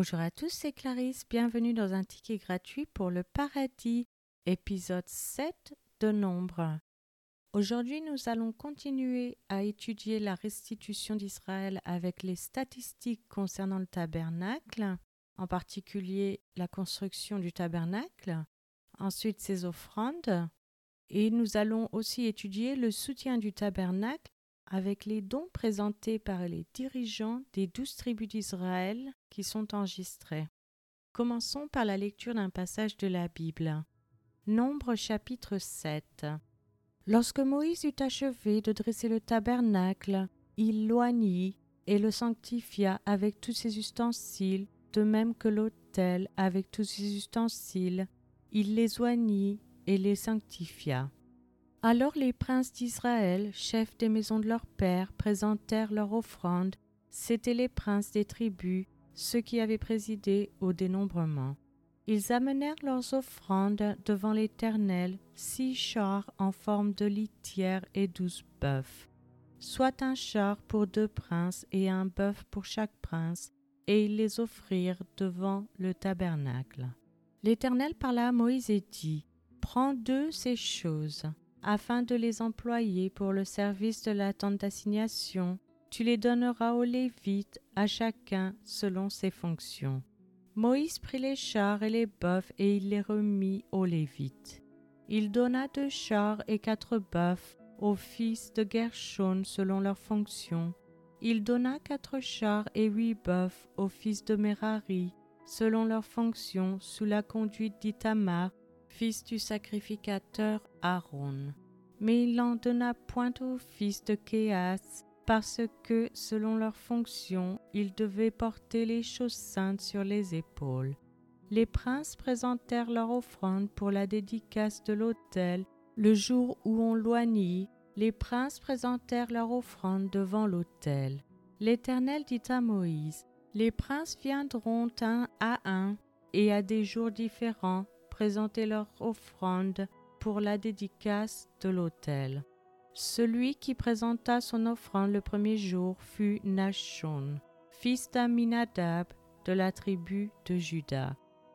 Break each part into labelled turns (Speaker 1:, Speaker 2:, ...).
Speaker 1: Bonjour à tous, c'est Clarisse. Bienvenue dans un ticket gratuit pour le paradis, épisode 7 de Nombre. Aujourd'hui, nous allons continuer à étudier la restitution d'Israël avec les statistiques concernant le tabernacle, en particulier la construction du tabernacle, ensuite ses offrandes, et nous allons aussi étudier le soutien du tabernacle avec les dons présentés par les dirigeants des douze tribus d'Israël qui sont enregistrés. Commençons par la lecture d'un passage de la Bible. Nombre chapitre 7. Lorsque Moïse eut achevé de dresser le tabernacle, il l'oignit et le sanctifia avec tous ses ustensiles, de même que l'autel avec tous ses ustensiles. Il les oignit et les sanctifia. Alors les princes d'Israël, chefs des maisons de leur père, présentèrent leur offrande. C'étaient les princes des tribus, ceux qui avaient présidé au dénombrement. Ils amenèrent leurs offrandes devant l'Éternel, six chars en forme de litière et douze bœufs, soit un char pour deux princes et un bœuf pour chaque prince, et ils les offrirent devant le tabernacle. L'Éternel parla à Moïse et dit Prends deux ces choses afin de les employer pour le service de la tente d'assignation. Tu les donneras aux Lévites, à chacun selon ses fonctions. Moïse prit les chars et les bœufs et il les remit aux Lévites. Il donna deux chars et quatre bœufs aux fils de Gershon selon leurs fonctions. Il donna quatre chars et huit bœufs aux fils de Merari selon leurs fonctions sous la conduite d'Itamar, fils du sacrificateur Aaron. Mais il n'en donna point aux fils de Kéas, parce que, selon leur fonction, ils devaient porter les choses saintes sur les épaules. Les princes présentèrent leur offrande pour la dédicace de l'autel. Le jour où on loignit, les princes présentèrent leur offrande devant l'autel. L'Éternel dit à Moïse, Les princes viendront un à un et à des jours différents présenter leur offrande pour la dédicace de l'autel. Celui qui présenta son offrande le premier jour fut Nachon, fils d'Aminadab de la tribu de Juda.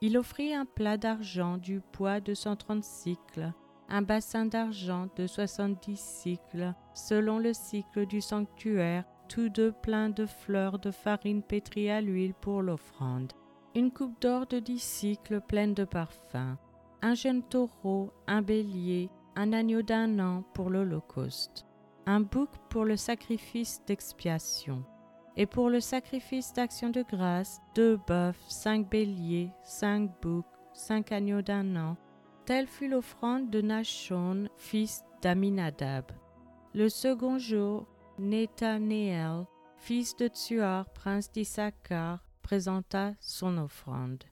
Speaker 1: Il offrit un plat d'argent du poids de 130 cycles, un bassin d'argent de 70 cycles, selon le cycle du sanctuaire, tous deux pleins de fleurs de farine pétrie à l'huile pour l'offrande, une coupe d'or de dix cycles pleine de parfums, un jeune taureau, un bélier, un agneau d'un an pour l'Holocauste, un bouc pour le sacrifice d'expiation, et pour le sacrifice d'action de grâce, deux bœufs, cinq béliers, cinq boucs, cinq agneaux d'un an. Telle fut l'offrande de Nachon, fils d'Aminadab. Le second jour, Nethanéel, fils de Tsuar, prince d'Issachar, présenta son offrande.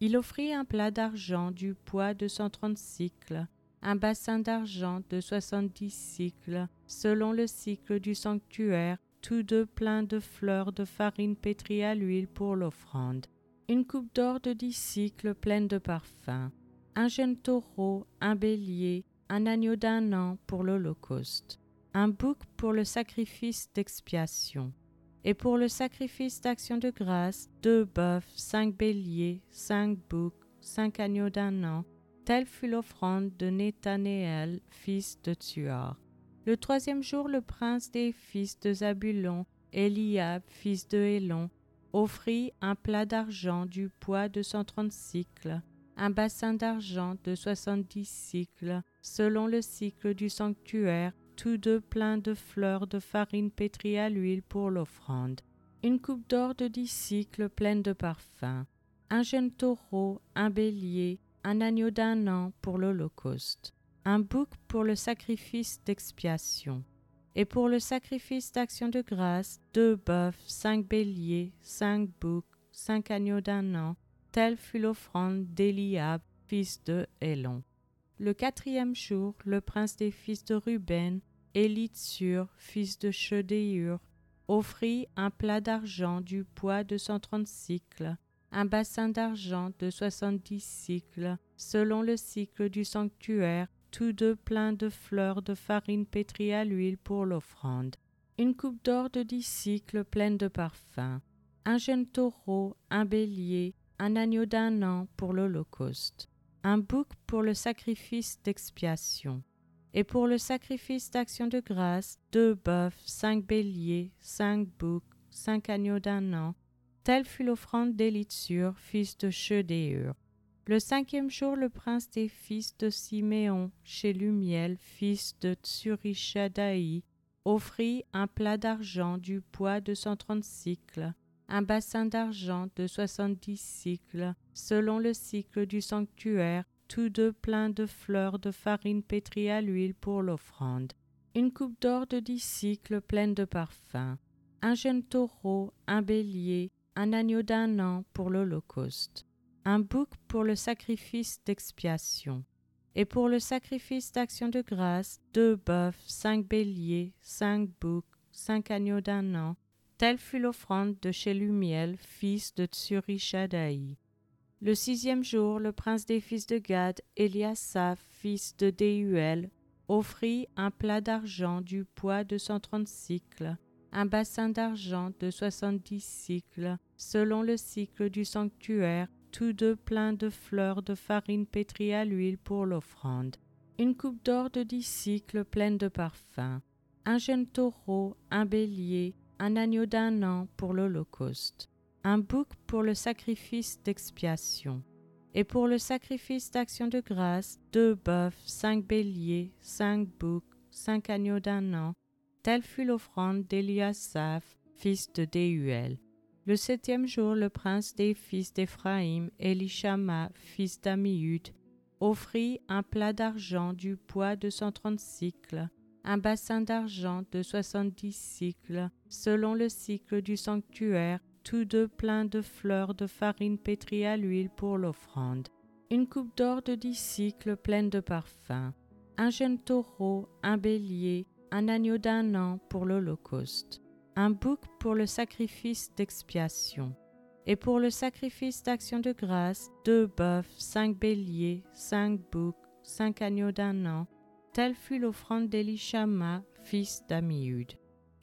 Speaker 1: Il offrit un plat d'argent du poids de cent trente cycles, un bassin d'argent de soixante-dix cycles, selon le cycle du sanctuaire, tous deux pleins de fleurs de farine pétrie à l'huile pour l'offrande, une coupe d'or de dix cycles pleine de parfums, un jeune taureau, un bélier, un agneau d'un an pour l'Holocauste, un bouc pour le sacrifice d'expiation, et pour le sacrifice d'action de grâce, deux bœufs, cinq béliers, cinq boucs, cinq agneaux d'un an. Telle fut l'offrande de Nethanéel, fils de Tuar. Le troisième jour, le prince des fils de Zabulon, Eliab, fils de Hélon, offrit un plat d'argent du poids de cent trente cycles, un bassin d'argent de soixante-dix cycles, selon le cycle du sanctuaire, tous deux pleins de fleurs de farine pétrie à l'huile pour l'offrande, une coupe d'or de dix cycles pleine de parfums, un jeune taureau, un bélier, un agneau d'un an pour l'Holocauste, un bouc pour le sacrifice d'expiation, et pour le sacrifice d'action de grâce, deux bœufs, cinq béliers, cinq boucs, cinq agneaux d'un an, telle fut l'offrande d'Eliab, fils de Hélon. Le quatrième jour, le prince des fils de Ruben, Élitsur, fils de Chedéur, offrit un plat d'argent du poids de cent trente cycles, un bassin d'argent de soixante-dix cycles, selon le cycle du sanctuaire, tous deux pleins de fleurs de farine pétrie à l'huile pour l'offrande, une coupe d'or de dix cycles pleine de parfums, un jeune taureau, un bélier, un agneau d'un an pour l'Holocauste, un bouc pour le sacrifice d'expiation, et pour le sacrifice d'action de grâce, deux bœufs, cinq béliers, cinq boucs, cinq agneaux d'un an. Telle fut l'offrande d'Élitsur, fils de Chedéur. Le cinquième jour, le prince des fils de Siméon, chez Lumiel, fils de Tsurishadaï, offrit un plat d'argent du poids de cent trente cycles, un bassin d'argent de soixante-dix cycles, selon le cycle du sanctuaire, tous deux pleins de fleurs de farine pétrie à l'huile pour l'offrande, une coupe d'or de dix cycles pleine de parfums, un jeune taureau, un bélier, un agneau d'un an pour l'Holocauste, un bouc pour le sacrifice d'expiation, et pour le sacrifice d'action de grâce, deux bœufs, cinq béliers, cinq boucs, cinq agneaux d'un an, telle fut l'offrande de Shelumiel, fils de Tsurishadaï. Le sixième jour, le prince des fils de Gad, Eliasaph, fils de Déuel, offrit un plat d'argent du poids de cent trente cycles, un bassin d'argent de soixante-dix cycles, selon le cycle du sanctuaire, tous deux pleins de fleurs de farine pétrie à l'huile pour l'offrande, une coupe d'or de dix cycles pleine de parfums, un jeune taureau, un bélier, un agneau d'un an pour l'Holocauste, un bouc pour le sacrifice d'expiation, et pour le sacrifice d'action de grâce, deux bœufs, cinq béliers, cinq boucs, cinq agneaux d'un an, telle fut l'offrande d'Eliasaph, fils de Déuel. Le septième jour, le prince des fils d'Éphraïm, Elishama, fils d'Amiud, offrit un plat d'argent du poids de cent trente cycles, un bassin d'argent de soixante-dix cycles, selon le cycle du sanctuaire, tous deux pleins de fleurs de farine pétrie à l'huile pour l'offrande, une coupe d'or de dix cycles pleine de parfums, un jeune taureau, un bélier, un agneau d'un an pour l'Holocauste. Un bouc pour le sacrifice d'expiation, et pour le sacrifice d'action de grâce, deux bœufs, cinq béliers, cinq boucs, cinq agneaux d'un an, telle fut l'offrande d'Elishama, fils d'Amiud.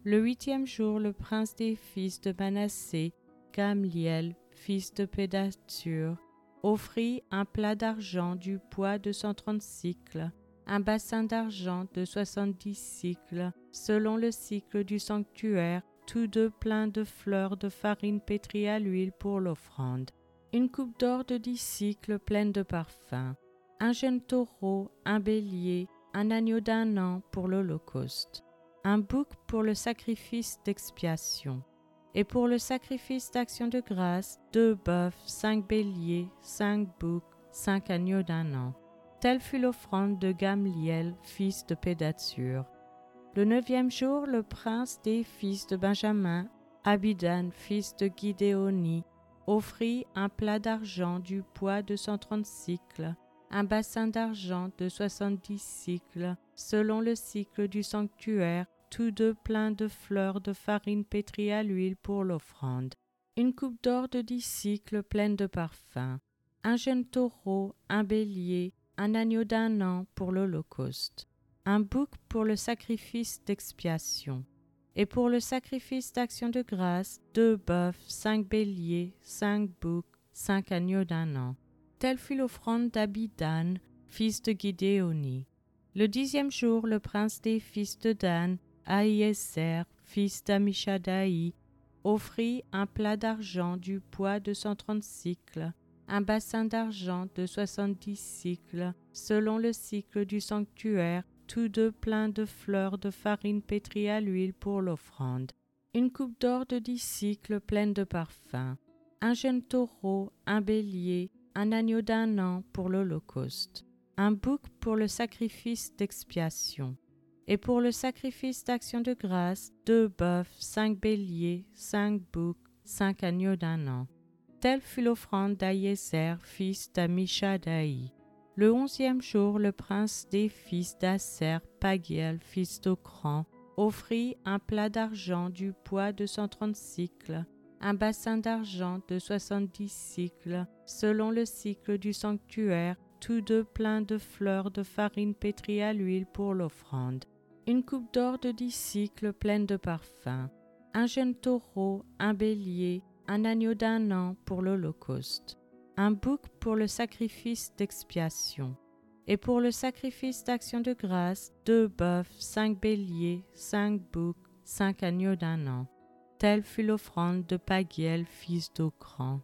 Speaker 1: Le huitième jour, le prince des fils de Manassé, Gamliel, fils de Pédature, offrit un plat d'argent du poids de cent trente cycles, un bassin d'argent de soixante-dix cycles, selon le cycle du sanctuaire, tous deux pleins de fleurs de farine pétrie à l'huile pour l'offrande, une coupe d'or de dix cycles pleine de parfums, un jeune taureau, un bélier, un agneau d'un an pour l'Holocauste, un bouc pour le sacrifice d'expiation, et pour le sacrifice d'action de grâce, deux bœufs, cinq béliers, cinq boucs, cinq agneaux d'un an. Telle fut l'offrande de Gamliel, fils de Pédatsur. Le neuvième jour, le prince des fils de Benjamin, Abidan, fils de Gidéoni, offrit un plat d'argent du poids de cent trente cycles, un bassin d'argent de soixante-dix cycles, selon le cycle du sanctuaire, tous deux pleins de fleurs de farine pétrie à l'huile pour l'offrande, une coupe d'or de dix cycles pleine de parfums, un jeune taureau, un bélier, un agneau d'un an pour l'Holocauste, un bouc pour le sacrifice d'expiation, et pour le sacrifice d'action de grâce, deux bœufs, cinq béliers, cinq boucs, cinq agneaux d'un an. Telle fut l'offrande d'Abidan, fils de Gidéoni. Le dixième jour, le prince des fils de Dan, Aïeser, fils d'Amishadaï, offrit un plat d'argent du poids de cent trente cycles, un bassin d'argent de soixante-dix cycles, selon le cycle du sanctuaire, tous deux pleins de fleurs de farine pétrie à l'huile pour l'offrande, une coupe d'or de dix cycles pleine de parfums, un jeune taureau, un bélier, un agneau d'un an pour l'Holocauste, un bouc pour le sacrifice d'expiation, et pour le sacrifice d'action de grâce, deux bœufs, cinq béliers, cinq boucs, cinq agneaux d'un an. Telle fut l'offrande d'Aïezer, fils d'Amishadaï. Le onzième jour, le prince des fils d'Asser, Pagiel, fils d'Ocran, offrit un plat d'argent du poids de cent trente cycles, un bassin d'argent de soixante-dix cycles, selon le cycle du sanctuaire, tous deux pleins de fleurs de farine pétrie à l'huile pour l'offrande, une coupe d'or de dix cycles pleine de parfums, un jeune taureau, un bélier, un agneau d'un an pour l'Holocauste, un bouc pour le sacrifice d'expiation, et pour le sacrifice d'action de grâce, deux bœufs, cinq béliers, cinq boucs, cinq agneaux d'un an. Telle fut l'offrande de Pagiel, fils d'Ocran.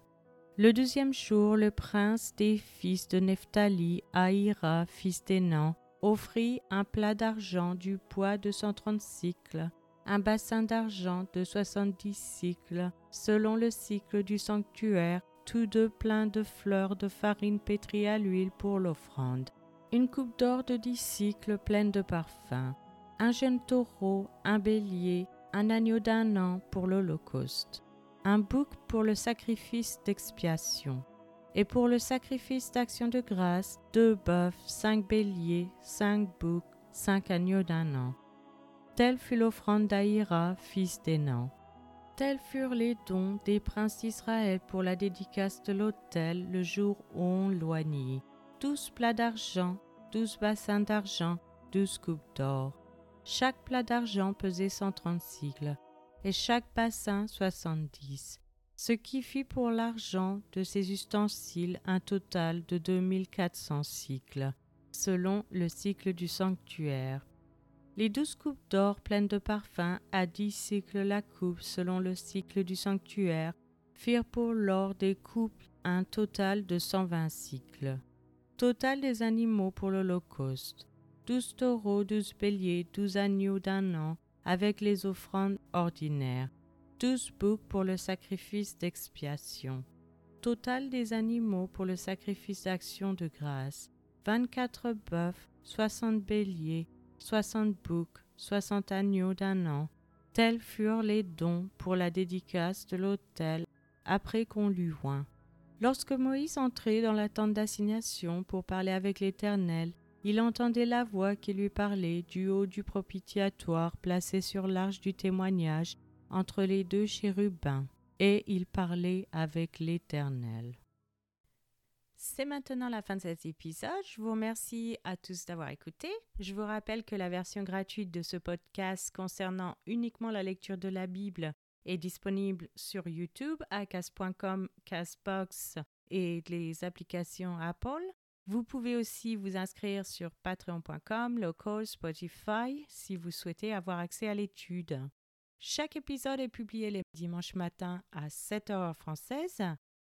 Speaker 1: Le deuxième jour, le prince des fils de Nephtali, Aïra, fils d'Énan, offrit un plat d'argent du poids de cent trente cycles, un bassin d'argent de soixante-dix cycles, selon le cycle du sanctuaire, tous deux pleins de fleurs de farine pétrie à l'huile pour l'offrande, une coupe d'or de dix cycles pleine de parfums, un jeune taureau, un bélier, un agneau d'un an pour l'Holocauste, un bouc pour le sacrifice d'expiation, et pour le sacrifice d'action de grâce, deux bœufs, cinq béliers, cinq boucs, cinq agneaux d'un an. Telle fut l'offrande d'Aïra, fils d'Énan. Tels furent les dons des princes d'Israël pour la dédicace de l'autel le jour où on loignit. Douze plats d'argent, douze bassins d'argent, douze coupes d'or. Chaque plat d'argent pesait cent trente cycles, et chaque bassin soixante-dix, ce qui fit pour l'argent de ces ustensiles un total de deux mille quatre cents cycles, selon le cycle du sanctuaire. Les douze coupes d'or pleines de parfums à dix cycles la coupe selon le cycle du sanctuaire firent pour l'or des coupes un total de cent vingt cycles. Total des animaux pour l'Holocauste douze taureaux, douze béliers, douze agneaux d'un an, avec les offrandes ordinaires, douze boucs pour le sacrifice d'expiation. Total des animaux pour le sacrifice d'action de grâce, vingt-quatre bœufs, soixante béliers, soixante boucs, soixante agneaux d'un an. Tels furent les dons pour la dédicace de l'autel après qu'on l'eut oint. Lorsque Moïse entrait dans la tente d'assignation pour parler avec l'Éternel, il entendait la voix qui lui parlait du haut du propitiatoire placé sur l'arche du témoignage entre les deux chérubins, et il parlait avec l'Éternel. C'est maintenant la fin de cet épisode. Je vous remercie à tous d'avoir écouté. Je vous rappelle que la version gratuite de ce podcast concernant uniquement la lecture de la Bible est disponible sur YouTube à cas.com, Casbox et les applications Apple. Vous pouvez aussi vous inscrire sur patreon.com, local, Spotify si vous souhaitez avoir accès à l'étude. Chaque épisode est publié les dimanches matins à 7 heures française.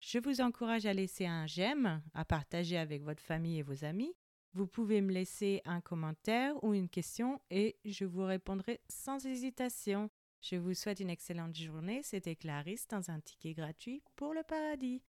Speaker 1: Je vous encourage à laisser un j'aime, à partager avec votre famille et vos amis. Vous pouvez me laisser un commentaire ou une question et je vous répondrai sans hésitation. Je vous souhaite une excellente journée. C'était Clarisse dans un ticket gratuit pour le paradis.